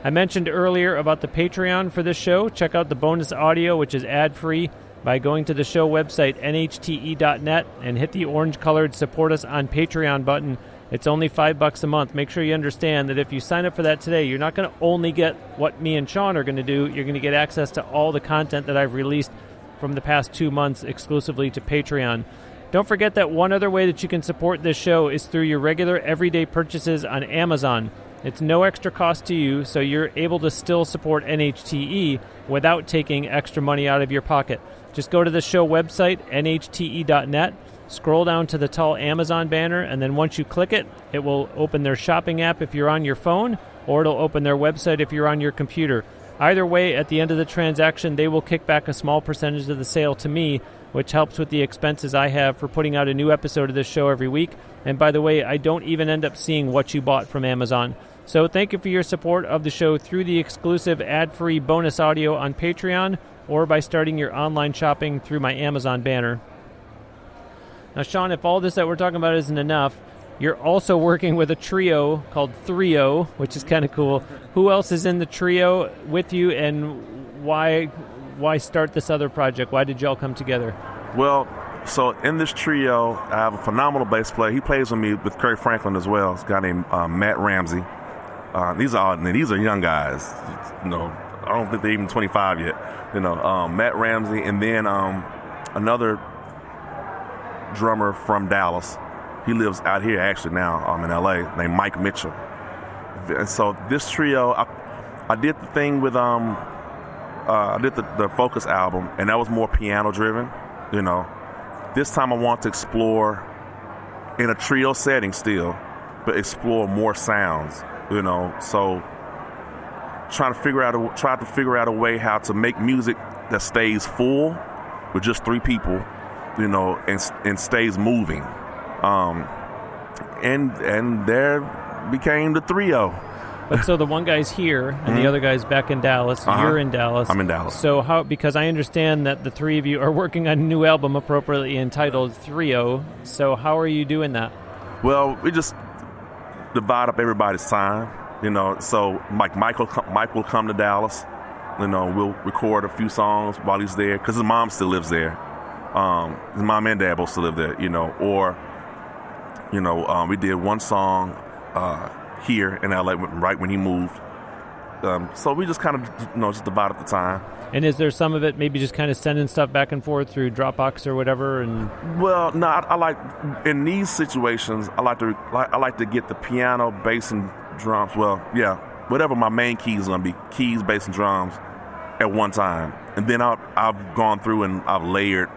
A: I mentioned earlier about the Patreon for this show. Check out the bonus audio, which is ad free, by going to the show website, nhte.net, and hit the orange colored Support Us on Patreon button. It's only five bucks a month. Make sure you understand that if you sign up for that today, you're not going to only get what me and Shaun are going to do, you're going to get access to all the content that I've released from the past two months exclusively to Patreon. Don't forget that one other way that you can support this show is through your regular everyday purchases on Amazon. It's no extra cost to you, so you're able to still support NHTE without taking extra money out of your pocket. Just go to the show website, nhte.net, scroll down to the tall Amazon banner, and then once you click it, it will open their shopping app if you're on your phone, or it'll open their website if you're on your computer. Either way, at the end of the transaction, they will kick back a small percentage of the sale to me, which helps with the expenses I have for putting out a new episode of this show every week. And by the way, I don't even end up seeing what you bought from Amazon. So thank you for your support of the show through the exclusive ad free bonus audio on Patreon or by starting your online shopping through my Amazon banner. Now, Shaun, if all this that we're talking about isn't enough, you're also working with a trio called Three-O, which is kind of cool. Who else is in the trio with you, and why why start this other project? Why did y'all come together?
B: Well, so in this trio, I have a phenomenal bass player. He plays with me with Kirk Franklin as well. It's a guy named uh, Matt Ramsey. Uh, these are all, these are young guys. You know, I don't think they're even 25 yet. You know, um, Matt Ramsey, and then um, another drummer from Dallas. He lives out here actually now. um, in LA, named Mike Mitchell. And so this trio, I, I did the thing with um, uh, I did the, the Focus album, and that was more piano driven. You know, this time I want to explore in a trio setting still, but explore more sounds. You know, so trying to figure out a, try to figure out a way how to make music that stays full with just three people, you know, and and stays moving. Um, and and there became the trio.
A: But so the one guy's here, and
B: Mhm.
A: the other guy's back in Dallas.
B: Uh-huh.
A: You're in Dallas.
B: I'm in Dallas.
A: So how? Because I understand that the three of you are working on a new album appropriately entitled Three-O. So how are you doing that?
B: Well, we just divide up everybody's time, you know. So Mike, Michael, Mike will come to Dallas. You know, we'll record a few songs while he's there because his mom still lives there. Um, his mom and dad both still live there, you know. Or, you know, um, we did one song uh, here in LA right when he moved. Um, so we just kind of, you know, just divide up the time.
A: And is there some of it maybe just kind of sending stuff back and forth through Dropbox or whatever? And
B: Well, no, I, I like in these situations. I like to like, I like to get the piano, bass, and drums. Well, yeah, whatever my main keys to be, keys, bass, and drums at one time, and then I've I've gone through and I've layered,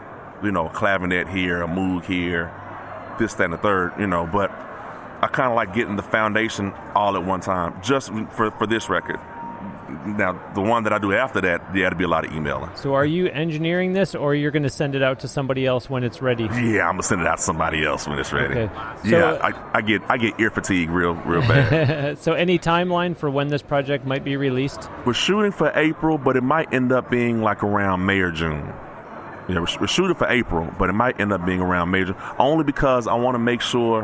B: you know, a clavinet here, a moog here, this, that, and the third, you know. But I kind of like getting the foundation all at one time, just for for this record. Now, the one that I do after that, yeah, it'll be a lot of emailing.
A: so are you engineering this, or you're going to send it out to somebody else when it's ready?
B: Yeah, I'm gonna send it out to somebody else when it's ready.
A: Okay. So-
B: yeah, I, I get I get ear fatigue real real bad.
A: so any timeline for when this project might be released?
B: we're shooting for April, but it might end up being like around May or June. Yeah, we're, we're shooting for April, but it might end up being around May, or June, only because I want to make sure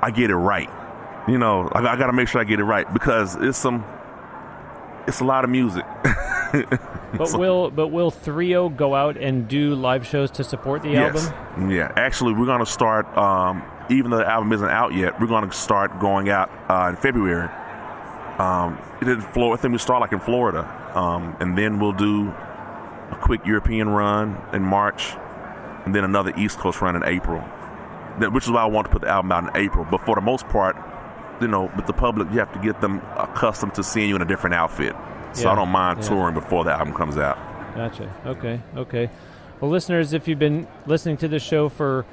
B: I get it right. You know, I, I got to make sure I get it right because it's some it's a lot of music.
A: But will but will Three-O go out and do live shows to support the
B: Yes.
A: album?
B: Yeah. Actually, we're going to start, um, even though the album isn't out yet, we're going to start going out uh, in February Um, it in Florida. I think we start like in Florida, um, and then we'll do a quick European run in March, and then another East Coast run in April. That, which is why I want to put the album out in April. But for the most part, you know, with the public, you have to get them accustomed to seeing you in a different outfit. So
A: Yeah,
B: I don't mind
A: yeah.
B: touring before the album comes out.
A: Gotcha. Okay. Okay. Well, listeners, if you've been listening to the show for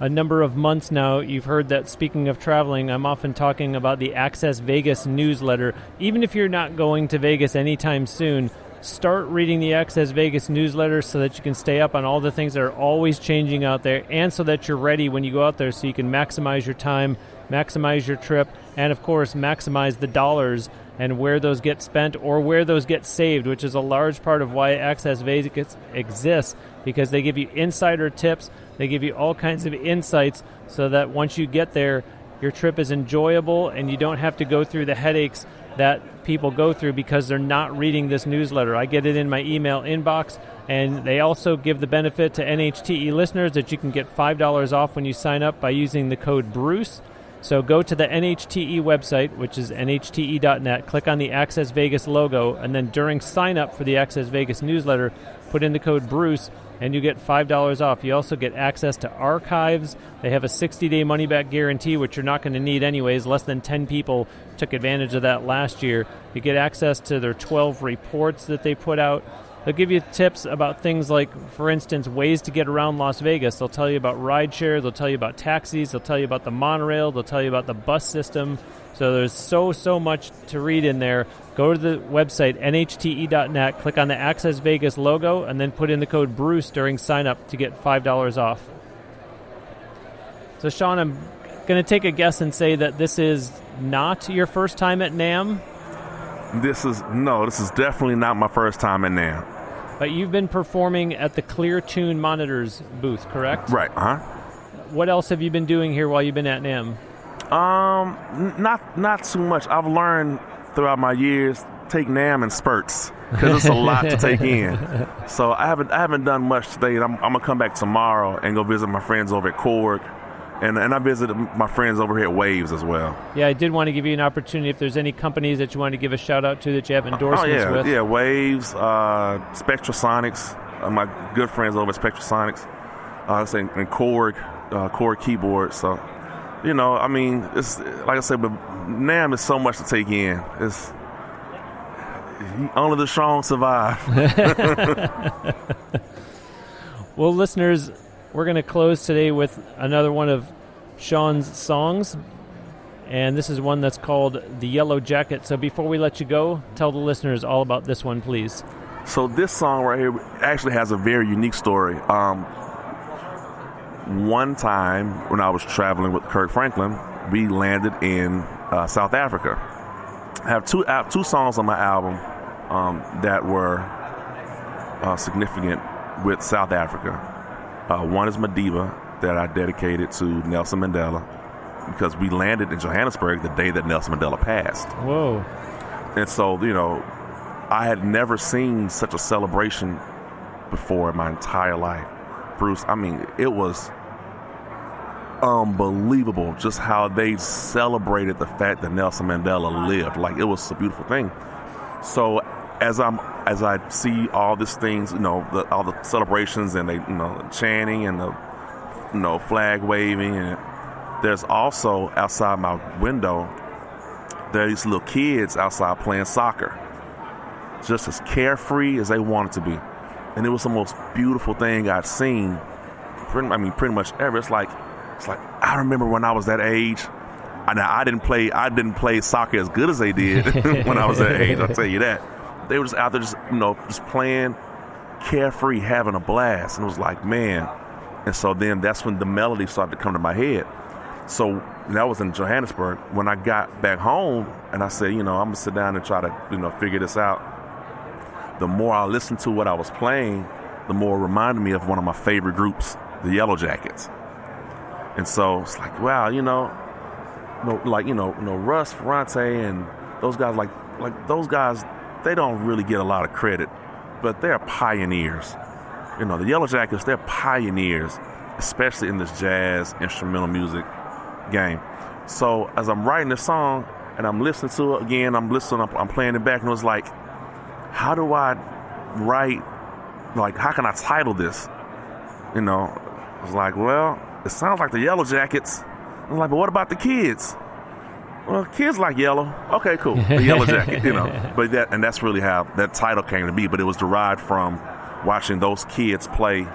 A: a number of months now, you've heard that speaking of traveling, I'm often talking about the Access Vegas newsletter. Even if you're not going to Vegas anytime soon, start reading the Access Vegas newsletter so that you can stay up on all the things that are always changing out there and so that you're ready when you go out there so you can maximize your time, maximize your trip, and of course, maximize the dollars and where those get spent or where those get saved, which is a large part of why Access Vegas exists because they give you insider tips, they give you all kinds of insights so that once you get there, your trip is enjoyable and you don't have to go through the headaches that people go through because they're not reading this newsletter. I get it in my email inbox, and they also give the benefit to NHTE listeners that you can get $5 off when you sign up by using the code BRUCE. So go to the NHTE website, which is nhte.net, click on the Access Vegas logo, and then during sign up for the Access Vegas newsletter, put in the code BRUCE, and you get $5 off. You also get access to archives. They have a 60 day money back guarantee, which you're not going to need anyways. Less than 10 people took advantage of that last year. You get access to their 12 reports that they put out. They'll give you tips about things like, for instance, ways to get around Las Vegas. They'll tell you about rideshare, they'll tell you about taxis, they'll tell you about the monorail, they'll tell you about the bus system. So there's so, so much to read in there. Go to the website, nhte.net, click on the Access Vegas logo, and then put in the code BRUCE during sign up to get $5 off. So, Shaun, I'm going to take a guess and say that this is not your first time at NAMM,
B: This is no, this is definitely not my first time in there.
A: But you've been performing at the ClearTune Monitors booth, correct?
B: Right, huh?
A: What else have you been doing here while you've been at NAMM?
B: Um, not not too much. I've learned throughout my years take NAMM in spurts because it's a lot to take in. So I haven't I haven't done much today. and I'm, I'm gonna come back tomorrow and go visit my friends over at Korg, and and I visited my friends over here at Waves as well.
A: Yeah, I did want to give you an opportunity if there's any companies that you want to give a shout out to that you have
B: Oh
A: endorsements
B: yeah,
A: with.
B: yeah. Waves, uh, Spectrasonics, uh, my good friends over at Spectrasonics. Uh, say and Korg, uh, Korg keyboard. So, you know, I mean, it's like I said, but NAMM is so much to take in. It's only the strong survive.
A: Well, listeners, we're going to close today with another one of Shaun's songs. And this is one that's called The Yellow Jacket. So before we let you go, tell the listeners all about this one, please.
B: So this song right here actually has a very unique story. Um, one time when I was traveling with Kirk Franklin, we landed in uh, South Africa. I have two I have two songs on my album um, that were uh, significant with South Africa. Uh, one is Madiba that I dedicated to Nelson Mandela because we landed in Johannesburg the day that Nelson Mandela passed.
A: Whoa.
B: And so, you know, I had never seen such a celebration before in my entire life. Bruce, I mean, it was unbelievable just how they celebrated the fact that Nelson Mandela lived. Like it was a beautiful thing. So as I'm as I see all these things, you know, the, all the celebrations and they, you know, chanting and the, you know, flag waving, and there's also outside my window there are these little kids outside playing soccer, just as carefree as they wanted to be, and it was the most beautiful thing I'd seen. Pretty, I mean, pretty much ever. It's like, it's like I remember when I was that age. Now I didn't play, I didn't play soccer as good as they did when I was that age. I'll tell you that. They were just out there, just you know, just playing, carefree, having a blast, and it was like, man. And so then that's when the melody started to come to my head. So that was in Johannesburg. When I got back home and I said, you know, I'm gonna sit down and try to, you know, figure this out. The more I listened to what I was playing, the more it reminded me of one of my favorite groups, the Yellowjackets. And so it's like, wow, you know, no, like you know, you know, Russ Ferrante and those guys, like, like those guys, they don't really get a lot of credit, but they're pioneers. You know, the Yellowjackets, they're pioneers, especially in this jazz instrumental music game. So as I'm writing this song, and I'm listening to it again. I'm listening. I'm, I'm playing it back, and it was like, how do I write? Like, how can I title this? You know, I was like, well, it sounds like the Yellowjackets. I was like, but what about the kids? Well, kids like yellow. Okay, cool. The yellow jacket, you know. But that and that's really how that title came to be. But it was derived from watching those kids play,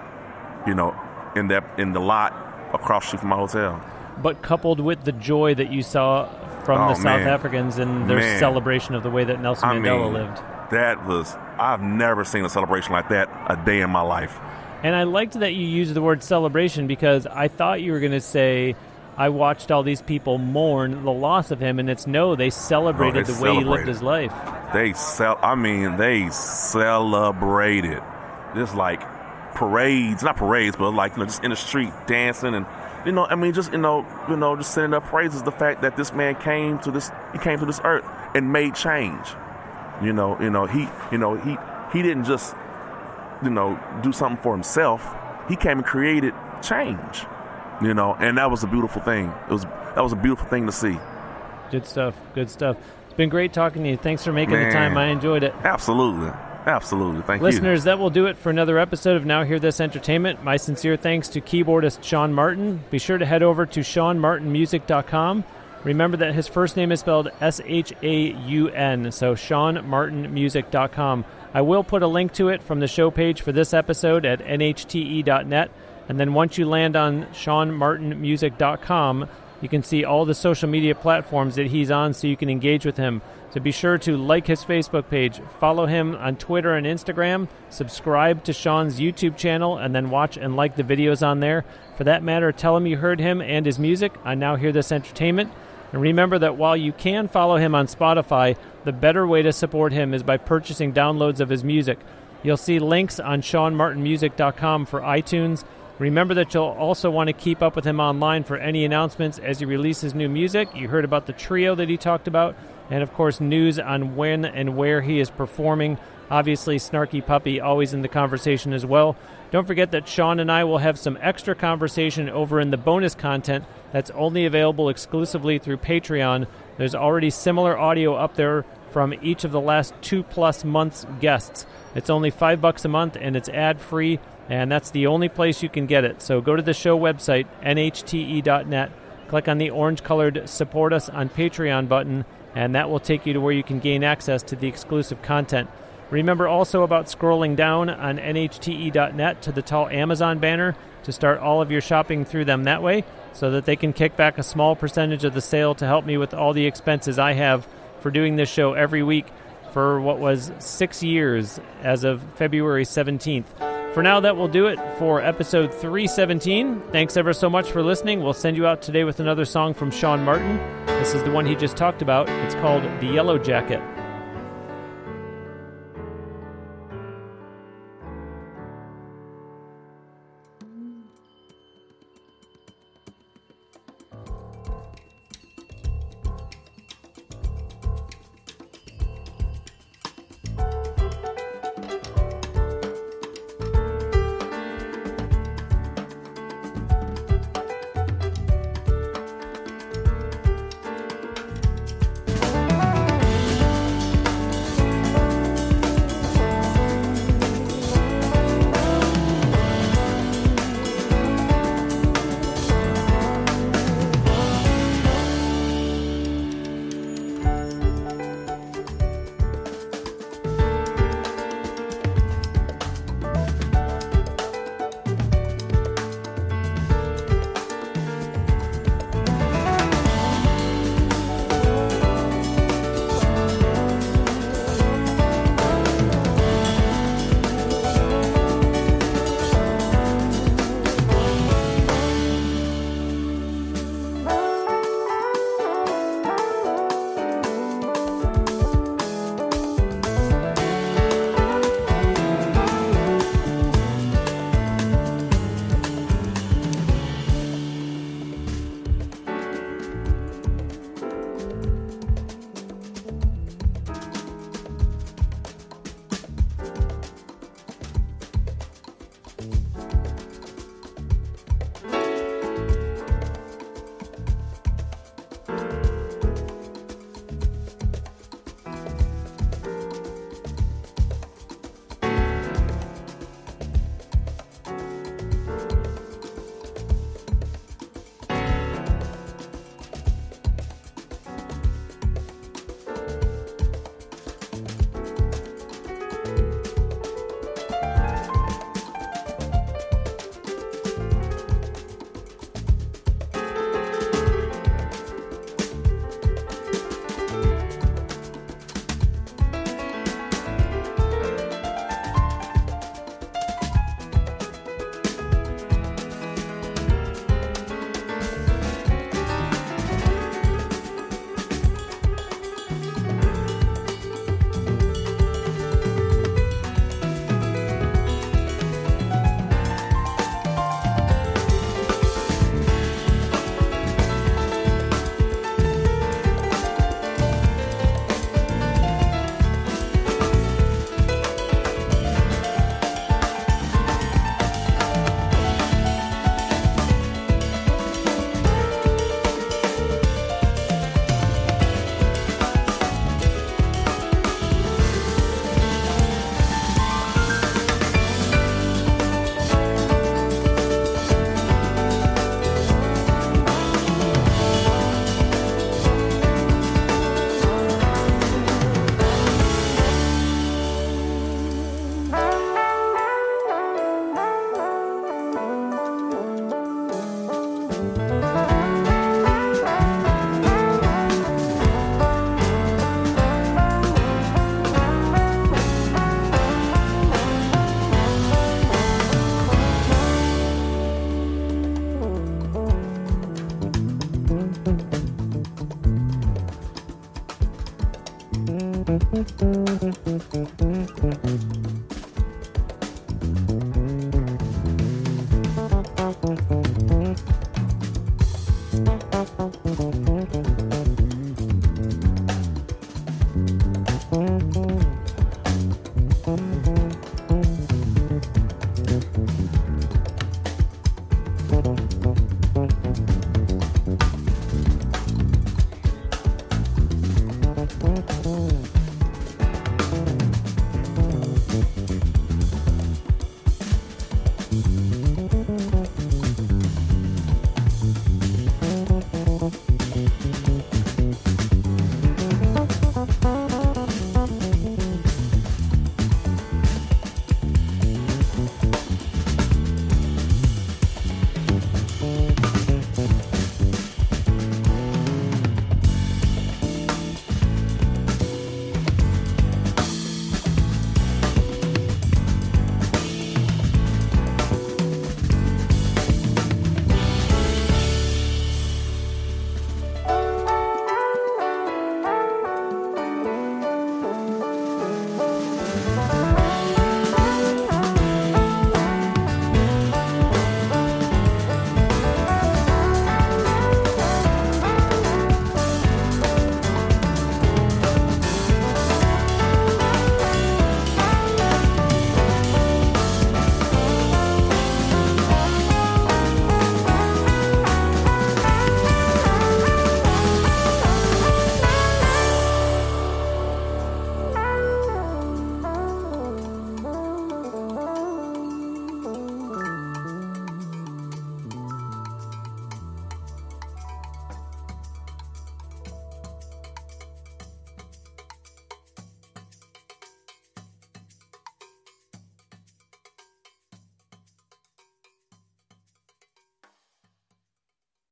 B: you know, in that in the lot across street from my hotel.
A: But coupled with the joy that you saw from
B: Oh,
A: the South
B: man.
A: Africans and their
B: Man.
A: celebration of the way that Nelson
B: I
A: Mandela
B: mean,
A: lived.
B: That was I've never seen a celebration like that a day in my life.
A: And I liked that you used the word celebration because I thought you were going to say, I watched all these people mourn the loss of him, and it's no, they celebrated
B: Oh, they
A: the way he lived his life.
B: They sell. I mean, they celebrated. Just like parades, not parades, but like you know, just in the street dancing and you know, I mean, just you know, you know, just sending up praises the fact that this man came to this, he came to this earth and made change. You know, you know, he, you know, he, he didn't just, you know, do something for himself. He came and created change. You know, and that was a beautiful thing. It was that was a beautiful thing to see.
A: Good stuff. Good stuff. It's been great talking to you. Thanks for making the time. I enjoyed it.
B: Absolutely, absolutely. Thank you.
A: Listeners, that will do it for another episode of Now Hear This Entertainment. My sincere thanks to keyboardist Shaun Martin. Be sure to head over to ShaunMartinMusic.com. Remember that his first name is spelled S H A U N, so ShaunMartinMusic.com. I will put a link to it from the show page for this episode at nhte.net. And then once you land on ShaunMartinMusic.com, you can see all the social media platforms that he's on so you can engage with him. So be sure to like his Facebook page, follow him on Twitter and Instagram, subscribe to Shaun's YouTube channel, and then watch and like the videos on there. For that matter, tell him you heard him and his music I Now Hear This Entertainment. And remember that while you can follow him on Spotify, the better way to support him is by purchasing downloads of his music. You'll see links on ShaunMartinMusic.com for iTunes. Remember that you'll also want to keep up with him online for any announcements as he releases new music. You heard about the trio that he talked about, and of course, news on when and where he is performing. Obviously, Snarky Puppy always in the conversation as well. Don't forget that Shaun and I will have some extra conversation over in the bonus content that's only available exclusively through Patreon. There's already similar audio up there from each of the last two plus months guests. It's only five bucks a month and it's ad free, and that's the only place you can get it. So go to the show website, nhte.net, click on the orange colored support us on Patreon button, and that will take you to where you can gain access to the exclusive content. Remember also about scrolling down on nhte.net to the tall Amazon banner to start all of your shopping through them that way so that they can kick back a small percentage of the sale to help me with all the expenses I have for doing this show every week for what was six years as of February 17th. For now, that will do it for episode 317. Thanks ever so much for listening. We'll send you out today with another song from Shaun Martin. This is the one he just talked about. It's called The Yellow Jacket.